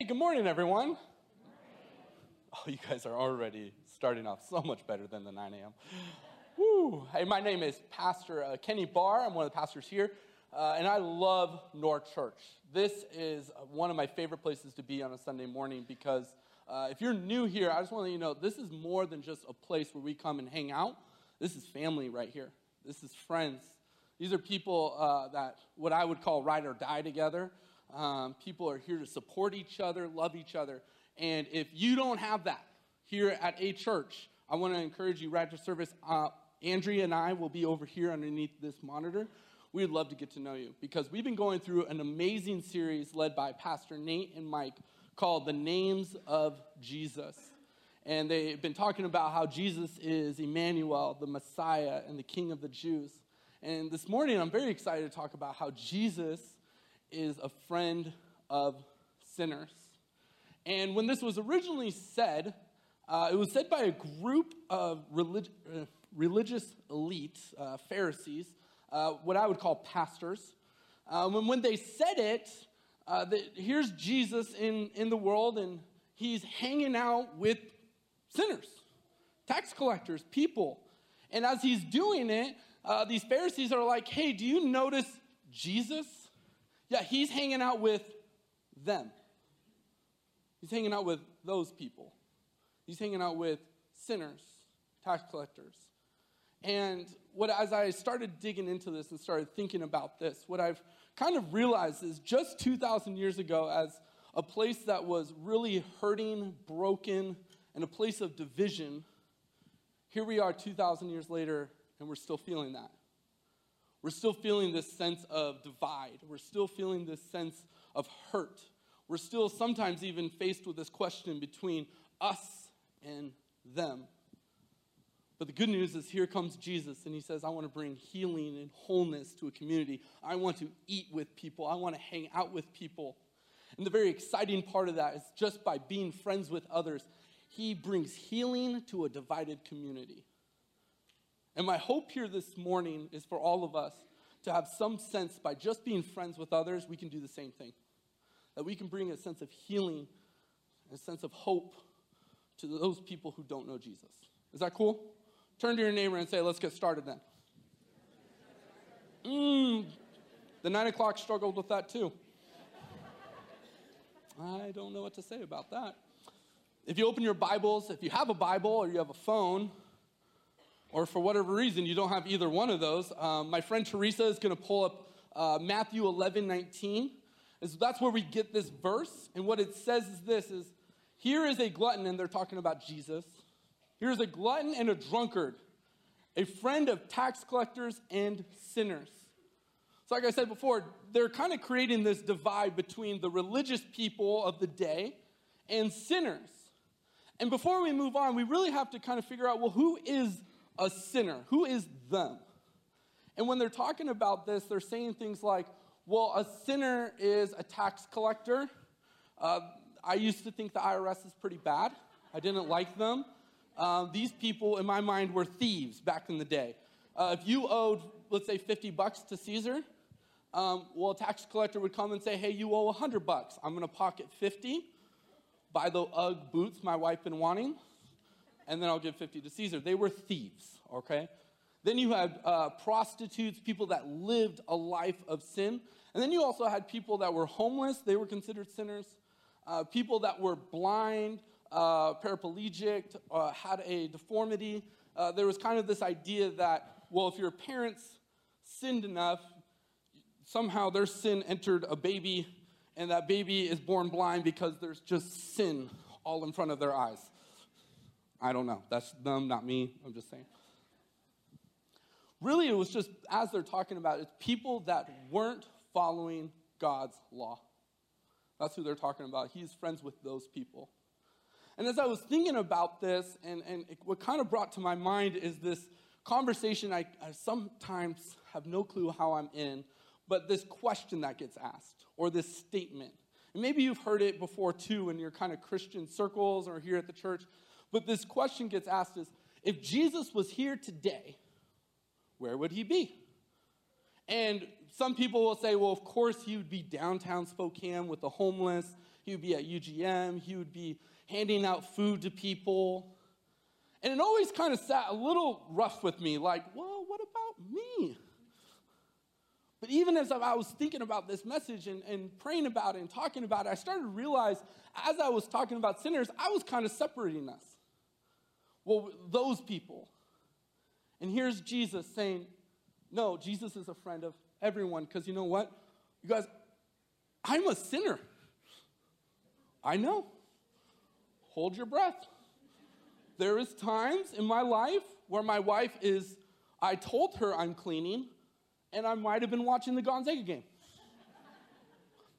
Hey, good morning, everyone. Oh, you guys are already starting off so much better than the 9 a.m. Woo! Hey, my name is Pastor uh, Kenny Barr. I'm one of the pastors here, uh, and I love North Church. This is one of my favorite places to be on a Sunday morning because uh, if you're new here, I just want to let you know this is more than just a place where we come and hang out. This is family right here. This is friends. These are people uh, that what I would call ride or die together. Um, people are here to support each other, love each other. And if you don't have that here at a church, I want to encourage you right after service. Uh, Andrea and I will be over here underneath this monitor. We'd love to get to know you because we've been going through an amazing series led by Pastor Nate and Mike called The Names of Jesus. And they've been talking about how Jesus is Emmanuel, the Messiah, and the King of the Jews. And this morning, I'm very excited to talk about how Jesus is a friend of sinners. And when this was originally said, uh, it was said by a group of relig- uh, religious elite, uh, Pharisees, uh, what I would call pastors. Um, and when they said it, uh, that here's Jesus in, in the world, and he's hanging out with sinners, tax collectors, people. And as he's doing it, uh, these Pharisees are like, hey, do you notice Jesus? Yeah, he's hanging out with them. He's hanging out with those people. He's hanging out with sinners, tax collectors. And what, as I started digging into this and started thinking about this, what I've kind of realized is just 2,000 years ago, as a place that was really hurting, broken, and a place of division, here we are 2,000 years later and we're still feeling that. We're still feeling this sense of divide. We're still feeling this sense of hurt. We're still sometimes even faced with this question between us and them. But the good news is here comes Jesus, and he says, I want to bring healing and wholeness to a community. I want to eat with people. I want to hang out with people. And the very exciting part of that is just by being friends with others, he brings healing to a divided community. And my hope here this morning is for all of us to have some sense by just being friends with others, we can do the same thing. That we can bring a sense of healing, a sense of hope to those people who don't know Jesus. Is that cool? Turn to your neighbor and say, let's get started then. Mmm, the nine o'clock struggled with that too. I don't know what to say about that. If you open your Bibles, if you have a Bible or you have a phone, or for whatever reason you don't have either one of those, um, my friend Teresa is going to pull up uh, Matthew 11 19. And so that's where we get this verse. And what it says is this is here is a glutton, and they're talking about Jesus. Here's a glutton and a drunkard, a friend of tax collectors and sinners. So, like I said before, they're kind of creating this divide between the religious people of the day and sinners. And before we move on, we really have to kind of figure out well, who is a sinner. Who is them? And when they're talking about this, they're saying things like, well, a sinner is a tax collector. Uh, I used to think the IRS is pretty bad. I didn't like them. Uh, these people, in my mind, were thieves back in the day. Uh, if you owed, let's say, 50 bucks to Caesar, um, well, a tax collector would come and say, hey, you owe 100 bucks. I'm going to pocket 50, buy the UGG boots my wife been wanting, and then I'll give 50 to Caesar. They were thieves, okay? Then you had uh, prostitutes, people that lived a life of sin. And then you also had people that were homeless, they were considered sinners. Uh, people that were blind, uh, paraplegic, uh, had a deformity. Uh, there was kind of this idea that, well, if your parents sinned enough, somehow their sin entered a baby, and that baby is born blind because there's just sin all in front of their eyes. I don't know. That's them, not me. I'm just saying. Really, it was just, as they're talking about, it's people that weren't following God's law. That's who they're talking about. He's friends with those people. And as I was thinking about this, and, and it, what kind of brought to my mind is this conversation I, I sometimes have no clue how I'm in, but this question that gets asked, or this statement. And maybe you've heard it before too in your kind of Christian circles or here at the church. But this question gets asked is if Jesus was here today, where would he be? And some people will say, well, of course he would be downtown Spokane with the homeless. he would be at UGM, he would be handing out food to people. And it always kind of sat a little rough with me, like, well, what about me? But even as I was thinking about this message and, and praying about it and talking about it, I started to realize as I was talking about sinners, I was kind of separating us. Well, those people. And here's Jesus saying, no, Jesus is a friend of everyone because you know what? You guys, I'm a sinner. I know. Hold your breath. There is times in my life where my wife is, I told her I'm cleaning, and I might have been watching the Gonzaga game.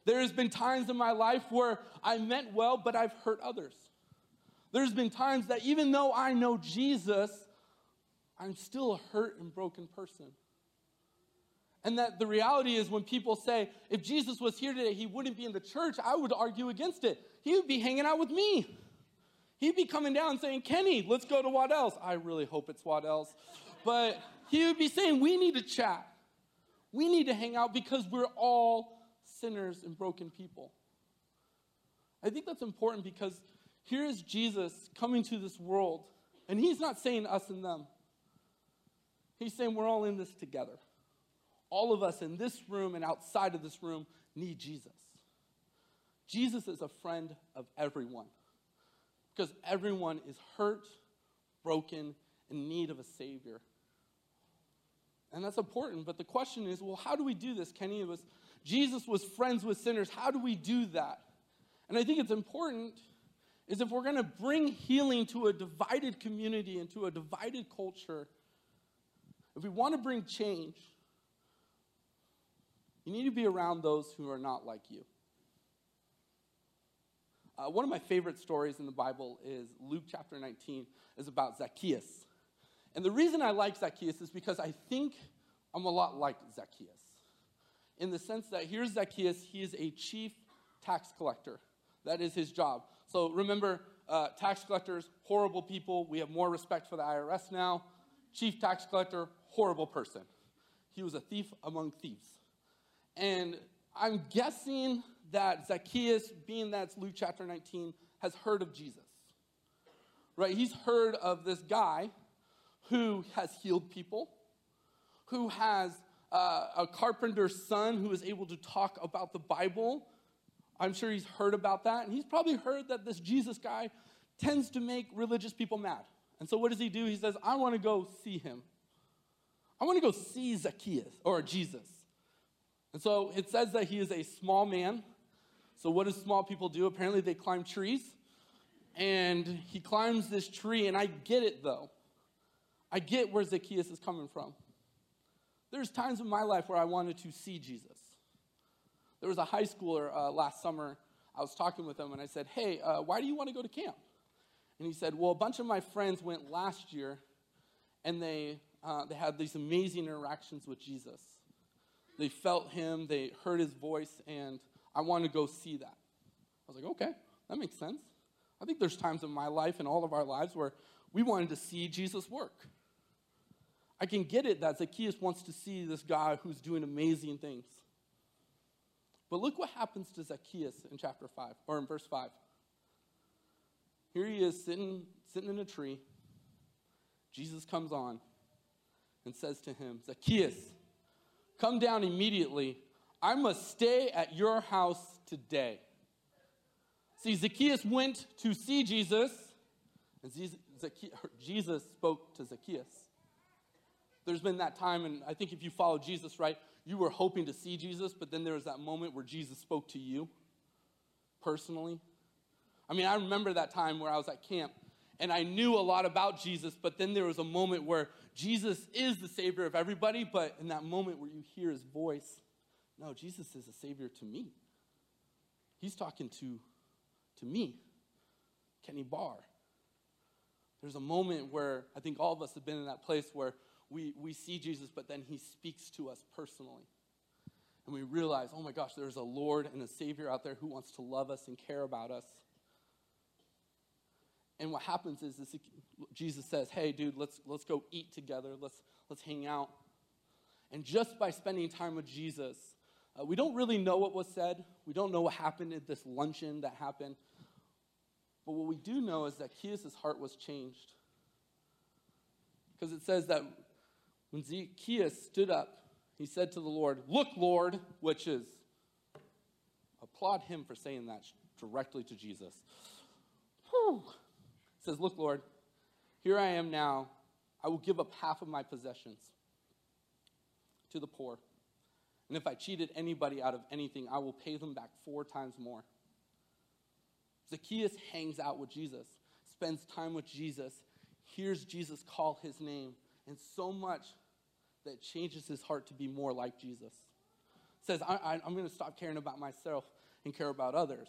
There's been times in my life where I meant well, but I've hurt others. There's been times that even though I know Jesus, I'm still a hurt and broken person. And that the reality is when people say, if Jesus was here today, he wouldn't be in the church, I would argue against it. He would be hanging out with me. He'd be coming down saying, Kenny, let's go to Waddell's. I really hope it's Waddell's. But he would be saying, we need to chat. We need to hang out because we're all sinners and broken people. I think that's important because here is Jesus coming to this world, and he's not saying us and them. He's saying we're all in this together. All of us in this room and outside of this room need Jesus. Jesus is a friend of everyone because everyone is hurt, broken, in need of a Savior. And that's important. But the question is well, how do we do this, Kenny? It was, Jesus was friends with sinners. How do we do that? And I think it's important is if we're going to bring healing to a divided community and to a divided culture, if we want to bring change, you need to be around those who are not like you. Uh, one of my favorite stories in the Bible is Luke chapter 19, is about Zacchaeus. And the reason I like Zacchaeus is because I think I'm a lot like Zacchaeus. In the sense that here's Zacchaeus, he is a chief tax collector. That is his job. So remember, uh, tax collectors, horrible people. We have more respect for the IRS now. Chief tax collector, horrible person. He was a thief among thieves. And I'm guessing that Zacchaeus, being that's Luke chapter 19, has heard of Jesus. Right? He's heard of this guy who has healed people, who has uh, a carpenter's son who is able to talk about the Bible. I'm sure he's heard about that. And he's probably heard that this Jesus guy tends to make religious people mad. And so what does he do? He says, I want to go see him. I want to go see Zacchaeus or Jesus. And so it says that he is a small man. So what do small people do? Apparently they climb trees. And he climbs this tree, and I get it though. I get where Zacchaeus is coming from. There's times in my life where I wanted to see Jesus. There was a high schooler uh, last summer. I was talking with him and I said, Hey, uh, why do you want to go to camp? And he said, Well, a bunch of my friends went last year and they, uh, they had these amazing interactions with Jesus. They felt him, they heard his voice, and I want to go see that. I was like, Okay, that makes sense. I think there's times in my life and all of our lives where we wanted to see Jesus work. I can get it that Zacchaeus wants to see this guy who's doing amazing things. But look what happens to Zacchaeus in chapter 5, or in verse 5. Here he is sitting, sitting in a tree. Jesus comes on and says to him, Zacchaeus, come down immediately. I must stay at your house today. See, Zacchaeus went to see Jesus, and Jesus spoke to Zacchaeus. There's been that time, and I think if you follow Jesus, right, you were hoping to see Jesus, but then there was that moment where Jesus spoke to you personally. I mean, I remember that time where I was at camp and I knew a lot about Jesus, but then there was a moment where Jesus is the Savior of everybody, but in that moment where you hear his voice, no, Jesus is a Savior to me. He's talking to, to me, Kenny Barr. There's a moment where I think all of us have been in that place where we, we see Jesus, but then he speaks to us personally. And we realize, oh my gosh, there's a Lord and a Savior out there who wants to love us and care about us. And what happens is Jesus says, hey, dude, let's, let's go eat together. Let's, let's hang out. And just by spending time with Jesus, Uh, we don't really know what was said. We don't know what happened at this luncheon that happened. But what we do know is that Zacchaeus' heart was changed. Because it says that when Zacchaeus stood up, he said to the Lord, Look, Lord, which is, applaud him for saying that directly to Jesus. Whew. says, Look, Lord, here I am now. I will give up half of my possessions to the poor. And if I cheated anybody out of anything, I will pay them back four times more. Zacchaeus hangs out with Jesus, spends time with Jesus, hears Jesus call his name, and so much that changes his heart to be more like Jesus. Says, I, am going to stop caring about myself and care about others.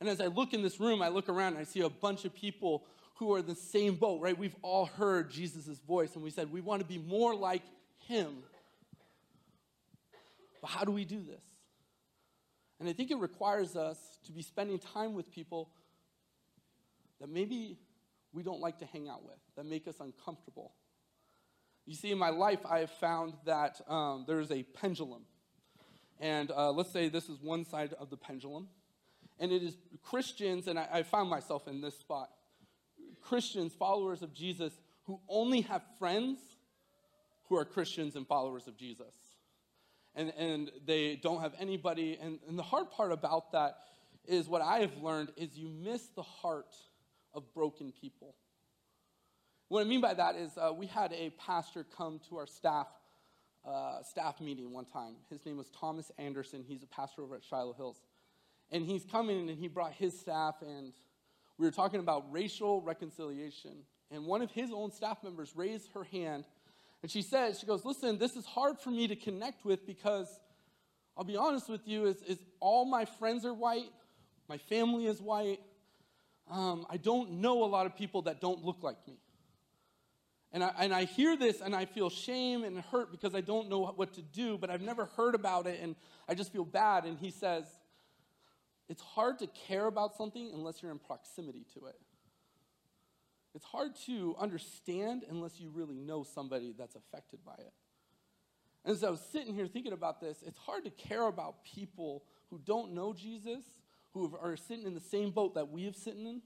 And as I look in this room, I look around and I see a bunch of people who are in the same boat, right? We've all heard Jesus' voice and we said, we want to be more like him. But how do we do this? And I think it requires us to be spending time with people that maybe we don't like to hang out with, that make us uncomfortable. You see, in my life, I have found that um, there's a pendulum. And uh, let's say this is one side of the pendulum. And it is Christians, and I, I found myself in this spot Christians, followers of Jesus, who only have friends who are Christians and followers of Jesus and, and they don't have anybody. And, and the hard part about that is what I have learned is you miss the heart of broken people. What I mean by that is uh, we had a pastor come to our staff uh, staff meeting one time. His name was Thomas Anderson. He's a pastor over at Shiloh Hills. And he's coming and he brought his staff, and we were talking about racial reconciliation. And one of his own staff members raised her hand and she said, she goes, listen, this is hard for me to connect with because I'll be honest with you, is, is all my friends are white, my family is white. Um, I don't know a lot of people that don't look like me. And I, and I hear this and I feel shame and hurt because I don't know what to do, but I've never heard about it and I just feel bad. And he says, It's hard to care about something unless you're in proximity to it. It's hard to understand unless you really know somebody that's affected by it. And as I was sitting here thinking about this, it's hard to care about people who don't know Jesus, who are sitting in the same boat that we have sitting in,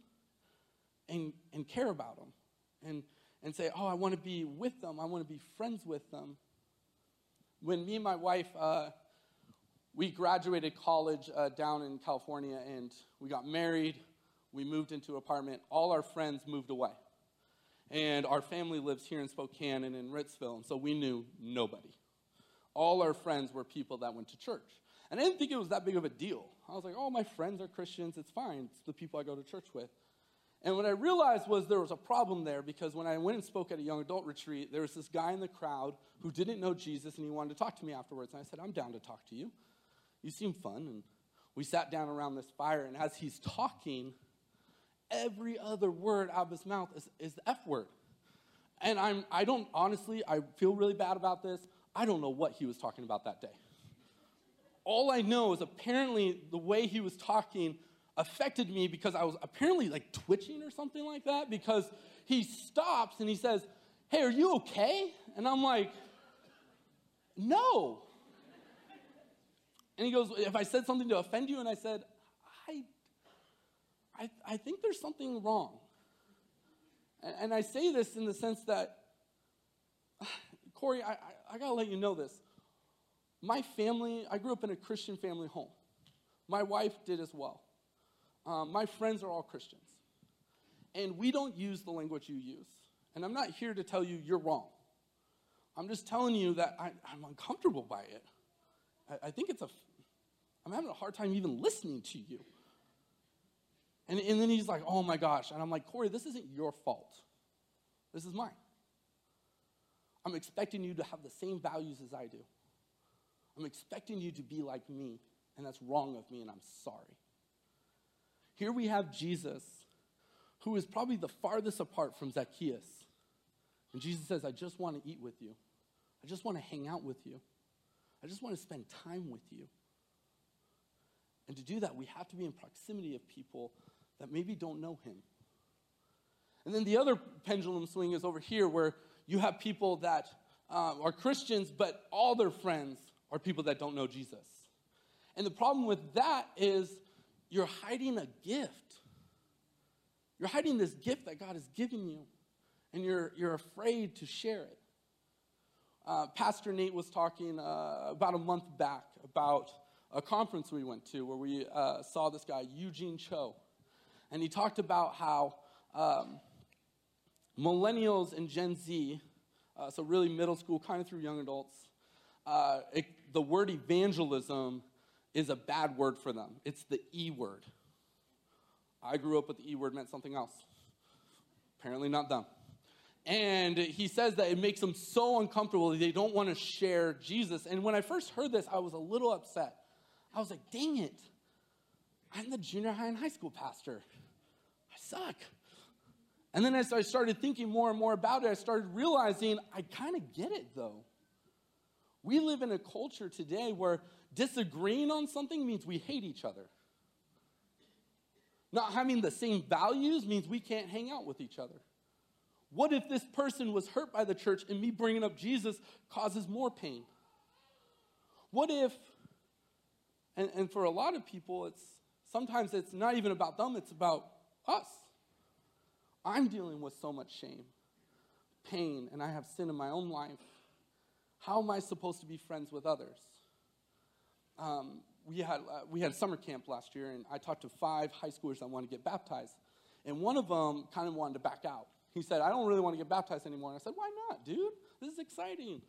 and, and care about them. And, and say, oh, I want to be with them. I want to be friends with them. When me and my wife, uh, we graduated college uh, down in California and we got married we moved into an apartment. All our friends moved away. And our family lives here in Spokane and in Ritzville, and so we knew nobody. All our friends were people that went to church. And I didn't think it was that big of a deal. I was like, oh, my friends are Christians, it's fine. It's the people I go to church with. And what I realized was there was a problem there because when I went and spoke at a young adult retreat, there was this guy in the crowd who didn't know Jesus and he wanted to talk to me afterwards. And I said, I'm down to talk to you. You seem fun. And we sat down around this fire, and as he's talking, every other word out of his mouth is, is the F word. And I'm, I don't, honestly, I feel really bad about this. I don't know what he was talking about that day. All I know is apparently the way he was talking affected me because I was apparently like twitching or something like that because he stops and he says, Hey, are you okay? And I'm like, No. And he goes, If I said something to offend you, and I said, I I, I think there's something wrong. And, and I say this in the sense that, Corey, I, I, I got to let you know this. My family, I grew up in a Christian family home. My wife did as well. Um, my friends are all Christians. And we don't use the language you use. And I'm not here to tell you you're wrong. I'm just telling you that I, am uncomfortable by it. I, I think it's a, I'm having a hard time even listening to you. And, and then he's like, oh my gosh. And I'm like, Corey, this isn't your fault. This is mine. I'm expecting you to have the same values as I do. I'm expecting you to be like me, and that's wrong of me, and I'm sorry. Here we have Jesus, who is probably the farthest apart from Zacchaeus. And Jesus says, I just want to eat with you. I just want to hang out with you. I just want to spend time with you. And to do that, we have to be in proximity of people that maybe don't know him. And then the other pendulum swing is over here where you have people that uh, are Christians, but all their friends are people that don't know Jesus. And the problem with that is you're hiding a gift. You're hiding this gift that God has given you, and you're, you're afraid to share it. Uh, Pastor Nate was talking uh, about a month back about a conference we went to where we uh, saw this guy, Eugene Cho. And he talked about how um, millennials and Gen Z, uh, so really middle school, kind of through young adults, uh, it, the word evangelism is a bad word for them. It's the E word. I grew up with the E word meant something else. Apparently, not them. And he says that it makes them so uncomfortable they don't want to share Jesus. And when I first heard this, I was a little upset. I was like, dang it. I'm the junior high and high school pastor. I suck. And then as I started thinking more and more about it, I started realizing I kind of get it though. We live in a culture today where disagreeing on something means we hate each other. Not having the same values means we can't hang out with each other. What if this person was hurt by the church and me bringing up Jesus causes more pain? What if, and, and for a lot of people, it's sometimes it's not even about them, it's about us. I'm dealing with so much shame, pain, and I have sin in my own life. How am I supposed to be friends with others? Um, we, had, uh, we had summer camp last year, and I talked to five high schoolers that wanted to get baptized. And one of them kind of wanted to back out. He said, I don't really want to get baptized anymore. And I said, Why not, dude? This is exciting.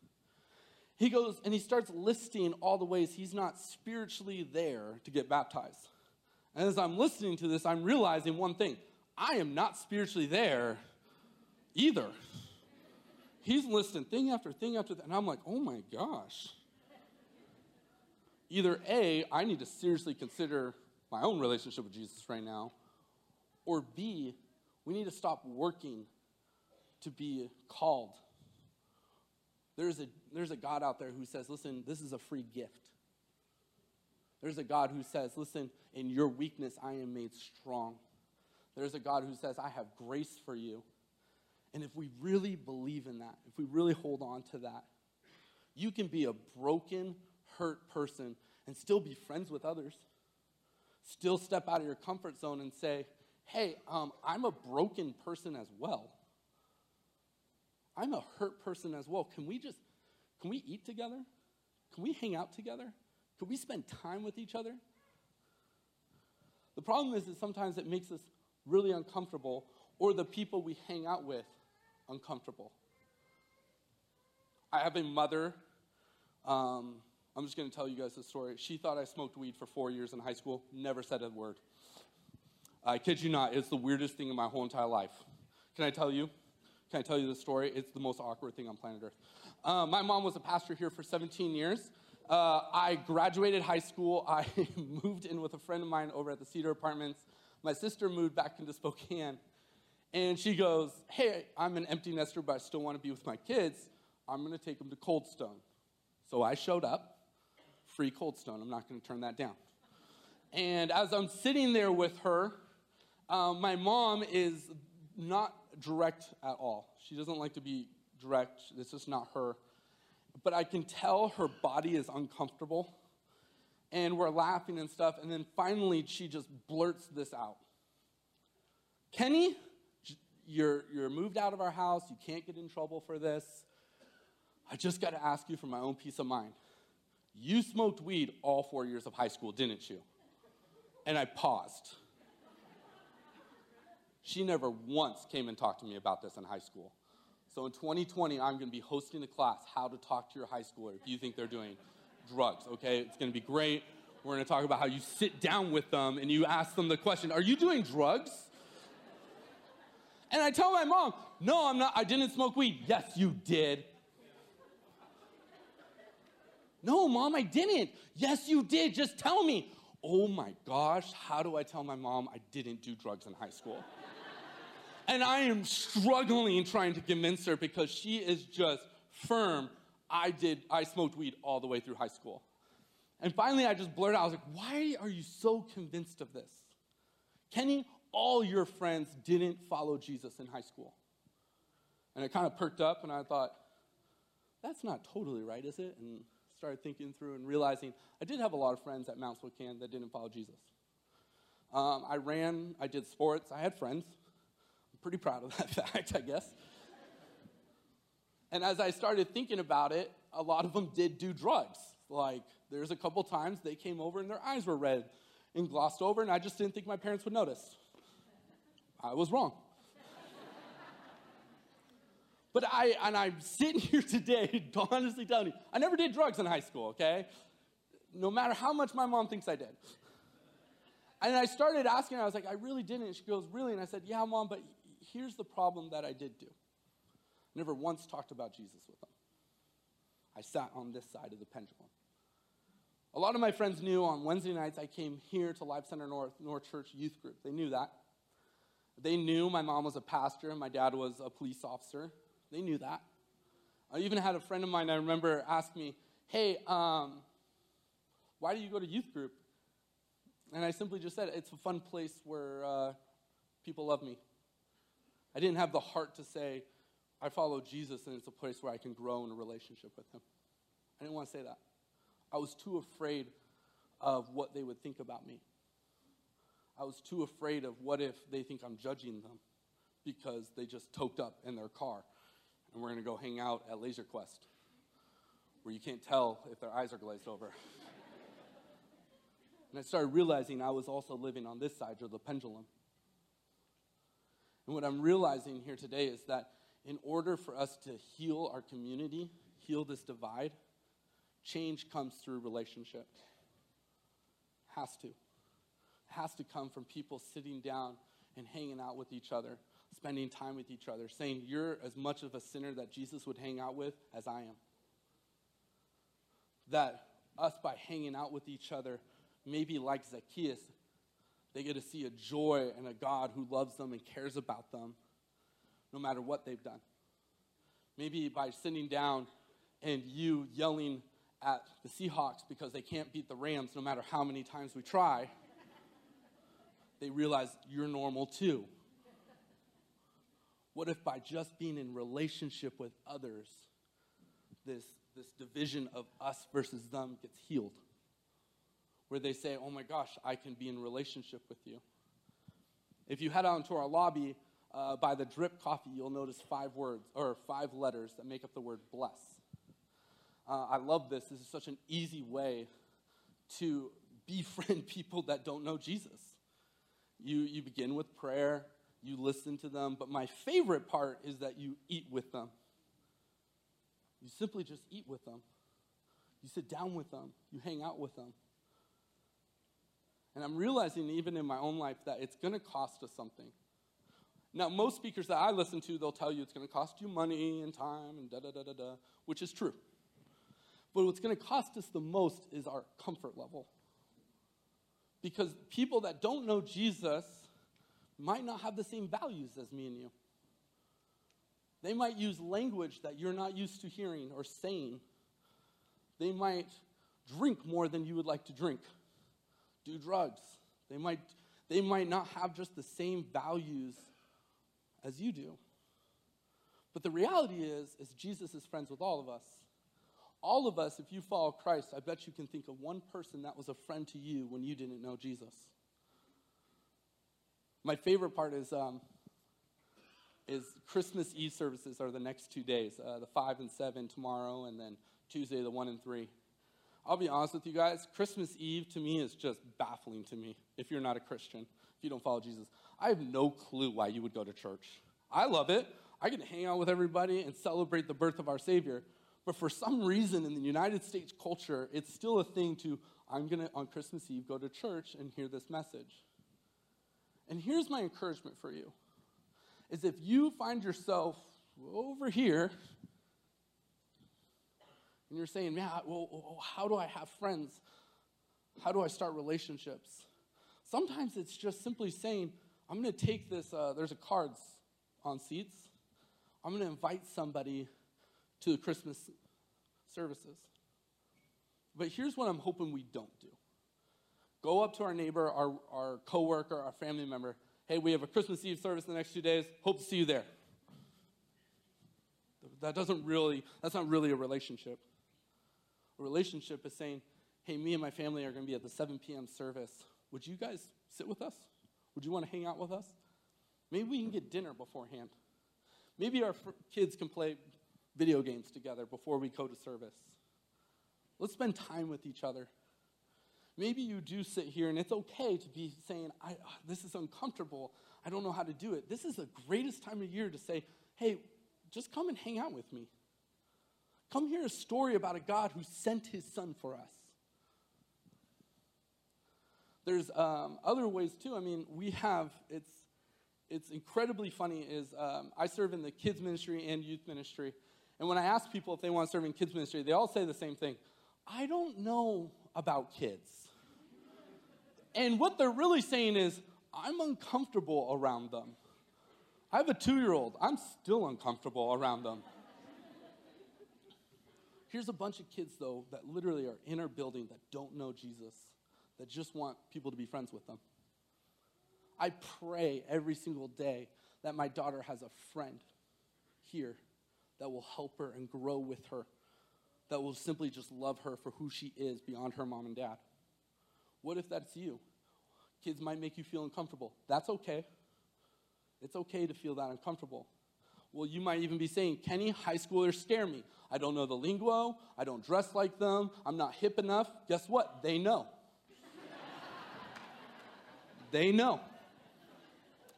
He goes and he starts listing all the ways he's not spiritually there to get baptized. And as I'm listening to this, I'm realizing one thing I am not spiritually there either. He's listing thing after thing after that. And I'm like, oh my gosh. Either A, I need to seriously consider my own relationship with Jesus right now, or B, we need to stop working to be called. There's a, there's a God out there who says, listen, this is a free gift. There's a God who says, listen, in your weakness I am made strong. There's a God who says, I have grace for you. And if we really believe in that, if we really hold on to that, you can be a broken, hurt person and still be friends with others. Still step out of your comfort zone and say, hey, um, I'm a broken person as well. I'm a hurt person as well. Can we just, can we eat together? Can we hang out together? Can we spend time with each other? The problem is that sometimes it makes us really uncomfortable or the people we hang out with uncomfortable. I have a mother. Um, I'm just going to tell you guys a story. She thought I smoked weed for four years in high school, never said a word. I kid you not, it's the weirdest thing in my whole entire life. Can I tell you? Can I tell you the story? It's the most awkward thing on planet Earth. Uh, my mom was a pastor here for 17 years. Uh, I graduated high school. I moved in with a friend of mine over at the Cedar Apartments. My sister moved back into Spokane. And she goes, Hey, I'm an empty nester, but I still want to be with my kids. I'm going to take them to Cold Stone. So I showed up, free Cold Stone. I'm not going to turn that down. And as I'm sitting there with her, um, my mom is not direct at all. She doesn't like to be direct, it's just not her. But I can tell her body is uncomfortable. And we're laughing and stuff. And then finally, she just blurts this out Kenny, you're, you're moved out of our house. You can't get in trouble for this. I just got to ask you for my own peace of mind. You smoked weed all four years of high school, didn't you? And I paused. She never once came and talked to me about this in high school. So in 2020, I'm going to be hosting a class, How to Talk to Your High Schooler if you think they're doing drugs, okay? It's going to be great. We're going to talk about how you sit down with them and you ask them the question, Are you doing drugs? And I tell my mom, No, I'm not. I didn't smoke weed. Yes, you did. No, mom, I didn't. Yes, you did. Just tell me. Oh my gosh, how do I tell my mom I didn't do drugs in high school? And I am struggling trying to convince her because she is just firm. I did, I smoked weed all the way through high school. And finally, I just blurted out, I was like, why are you so convinced of this? Kenny, all your friends didn't follow Jesus in high school. And I kind of perked up and I thought, that's not totally right, is it? And started thinking through and realizing I did have a lot of friends at Mount Spokane that didn't follow Jesus. Um, I ran, I did sports, I had friends. I'm pretty proud of that fact, I guess. and as I started thinking about it, a lot of them did do drugs. Like, there's a couple times they came over and their eyes were red and glossed over, and I just didn't think my parents would notice. I was wrong. But I, and I'm sitting here today, honestly telling you, I never did drugs in high school, okay? No matter how much my mom thinks I did. And I started asking her, I was like, I really didn't. And she goes, Really? And I said, Yeah, mom, but here's the problem that I did do. I never once talked about Jesus with them. I sat on this side of the pendulum. A lot of my friends knew on Wednesday nights I came here to Life Center North, North Church Youth Group. They knew that. They knew my mom was a pastor and my dad was a police officer. They knew that. I even had a friend of mine I remember ask me, Hey, um, why do you go to youth group? And I simply just said, It's a fun place where uh, people love me. I didn't have the heart to say, I follow Jesus and it's a place where I can grow in a relationship with him. I didn't want to say that. I was too afraid of what they would think about me. I was too afraid of what if they think I'm judging them because they just toked up in their car and we're going to go hang out at Laser Quest where you can't tell if their eyes are glazed over. and I started realizing I was also living on this side of the pendulum. And what I'm realizing here today is that in order for us to heal our community, heal this divide, change comes through relationship. Has to. Has to come from people sitting down and hanging out with each other, spending time with each other, saying, You're as much of a sinner that Jesus would hang out with as I am. That us, by hanging out with each other, maybe like Zacchaeus, they get to see a joy and a God who loves them and cares about them no matter what they've done. Maybe by sitting down and you yelling at the Seahawks because they can't beat the Rams no matter how many times we try, they realize you're normal too. What if by just being in relationship with others, this, this division of us versus them gets healed? Where they say, oh my gosh, I can be in relationship with you. If you head out into our lobby uh, by the drip coffee, you'll notice five words or five letters that make up the word bless. Uh, I love this. This is such an easy way to befriend people that don't know Jesus. You, you begin with prayer, you listen to them, but my favorite part is that you eat with them. You simply just eat with them. You sit down with them, you hang out with them. And I'm realizing, even in my own life, that it's going to cost us something. Now, most speakers that I listen to, they'll tell you it's going to cost you money and time and da da da da da, which is true. But what's going to cost us the most is our comfort level. Because people that don't know Jesus might not have the same values as me and you. They might use language that you're not used to hearing or saying. They might drink more than you would like to drink, do drugs. They might, they might not have just the same values as you do. But the reality is, is Jesus is friends with all of us all of us, if you follow Christ, I bet you can think of one person that was a friend to you when you didn't know Jesus. My favorite part is, um, is Christmas Eve services are the next two days, uh, the 5 and 7 tomorrow, and then Tuesday, the 1 and 3. I'll be honest with you guys, Christmas Eve to me is just baffling to me if you're not a Christian, if you don't follow Jesus. I have no clue why you would go to church. I love it. I get to hang out with everybody and celebrate the birth of our Savior. But for some reason in the United States culture, it's still a thing to, I'm going to, on Christmas Eve, go to church and hear this message. And here's my encouragement for you is if you find yourself over here and you're saying, man, well, how do I have friends? How do I start relationships? Sometimes it's just simply saying, I'm going to take this, uh, there's a cards on seats. I'm going to invite somebody to the Christmas services. But here's what I'm hoping we don't do go up to our neighbor, our, our coworker, our family member. Hey, we have a Christmas Eve service in the next two days. Hope to see you there. That doesn't really, that's not really a relationship. A relationship is saying, hey, me and my family are going to be at the 7 p.m. service. Would you guys sit with us? Would you want to hang out with us? Maybe we can get dinner beforehand. Maybe our fr- kids can play video games together before we go to service. Let's spend time with each other. Maybe you do sit here and it's okay to be saying, I, oh, This is uncomfortable. I don't know how to do it. This is the greatest time of year to say, Hey, just come and hang out with me. Come hear a story about a God who sent his son for us. There's um, other ways too. I mean, we have, it's, it's incredibly funny is um, I serve in the kids ministry and youth ministry. And when I ask people if they want to serve in kids ministry, they all say the same thing. I don't know about kids. And what they're really saying is, I'm uncomfortable around them. I have a two year old. I'm still uncomfortable around them. Here's a bunch of kids, though, that literally are in our building that don't know Jesus, that just want people to be friends with them. I pray every single day that my daughter has a friend here that will help her and grow with her, that will simply just love her for who she is beyond her mom and dad. What if that's you? Kids might make you feel uncomfortable. That's okay. It's okay to feel that uncomfortable. Well, you might even be saying, Kenny, high schoolers scare me. I don't know the lingo. I don't dress like them. I'm not hip enough. Guess what? They know. they know.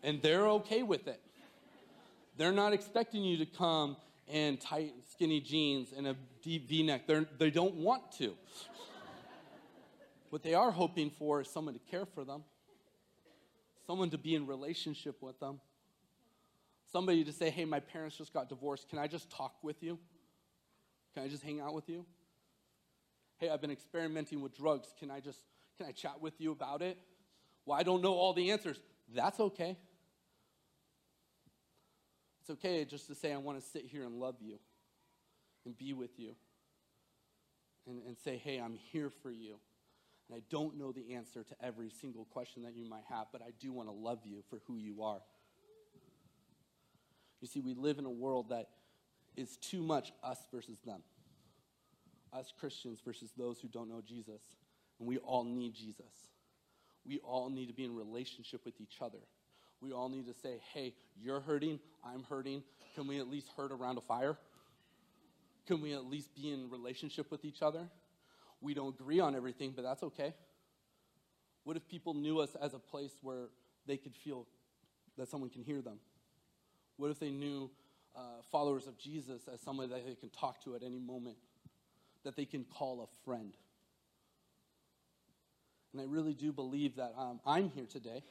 And they're okay with it. They're not expecting you to come in tight, skinny jeans and a deep v neck. They don't want to. What they are hoping for is someone to care for them, someone to be in relationship with them, somebody to say, hey, my parents just got divorced. Can I just talk with you? Can I just hang out with you? Hey, I've been experimenting with drugs. Can I just can I chat with you about it? Well, I don't know all the answers. That's okay. It's okay just to say, I want to sit here and love you and be with you and, and say, hey, I'm here for you. And I don't know the answer to every single question that you might have, but I do want to love you for who you are. You see, we live in a world that is too much us versus them. Us Christians versus those who don't know Jesus. And we all need Jesus. We all need to be in relationship with each other. We all need to say, hey, you're hurting, I'm hurting. Can we at least hurt around a fire? Can we at least be in relationship with each other? We don't agree on everything, but that's okay. What if people knew us as a place where they could feel that someone can hear them? What if they knew uh, followers of Jesus as someone that they can talk to at any moment, that they can call a friend? And I really do believe that um, I'm here today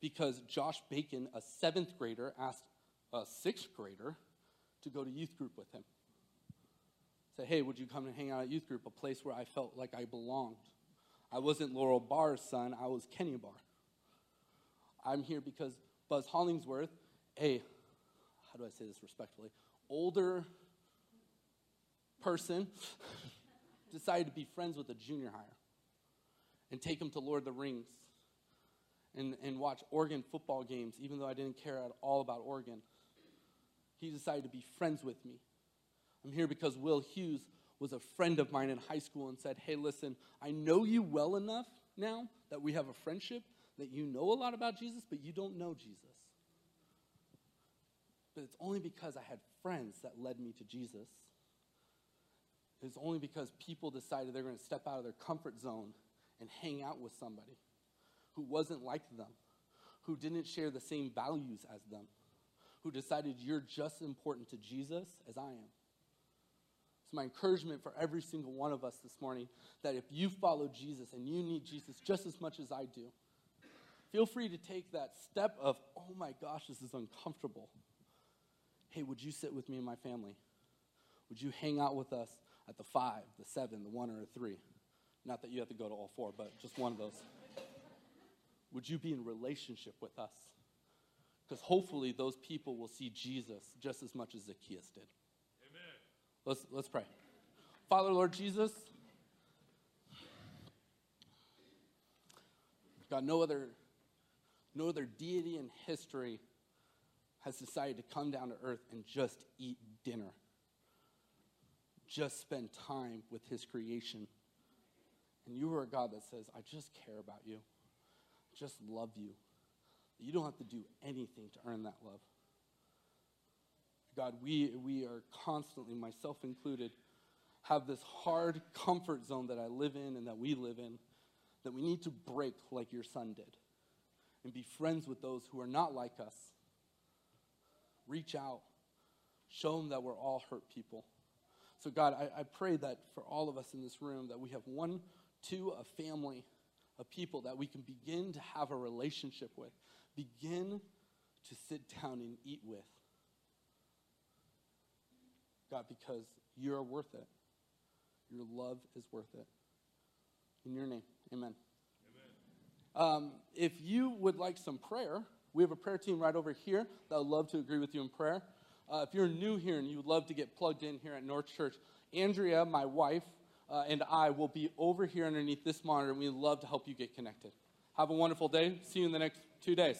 because Josh Bacon, a seventh grader, asked a sixth grader to go to youth group with him. Say, hey, would you come and hang out at youth group, a place where I felt like I belonged? I wasn't Laurel Barr's son, I was Kenny Barr. I'm here because Buzz Hollingsworth, a, how do I say this respectfully, older person, decided to be friends with a junior hire and take him to Lord of the Rings and, and watch Oregon football games, even though I didn't care at all about Oregon. He decided to be friends with me. I'm here because Will Hughes was a friend of mine in high school and said, Hey, listen, I know you well enough now that we have a friendship that you know a lot about Jesus, but you don't know Jesus. But it's only because I had friends that led me to Jesus. It's only because people decided they're going to step out of their comfort zone and hang out with somebody who wasn't like them, who didn't share the same values as them, who decided you're just important to Jesus as I am. So, my encouragement for every single one of us this morning that if you follow Jesus and you need Jesus just as much as I do, feel free to take that step of, oh my gosh, this is uncomfortable. Hey, would you sit with me and my family? Would you hang out with us at the five, the seven, the one, or the three? Not that you have to go to all four, but just one of those. Would you be in relationship with us? Because hopefully those people will see Jesus just as much as Zacchaeus did. Let's, let's pray. Father, Lord Jesus, God, no other, no other deity in history has decided to come down to earth and just eat dinner. just spend time with his creation. And you are a God that says, I just care about you, I just love you. You don't have to do anything to earn that love. God, we, we are constantly, myself included, have this hard comfort zone that I live in and that we live in that we need to break like your son did and be friends with those who are not like us. Reach out, show them that we're all hurt people. So, God, I, I pray that for all of us in this room, that we have one, two, a family of people that we can begin to have a relationship with, begin to sit down and eat with. God, because you're worth it. Your love is worth it. In your name, amen. amen. Um, if you would like some prayer, we have a prayer team right over here that would love to agree with you in prayer. Uh, if you're new here and you would love to get plugged in here at North Church, Andrea, my wife, uh, and I will be over here underneath this monitor, and we'd love to help you get connected. Have a wonderful day. See you in the next two days.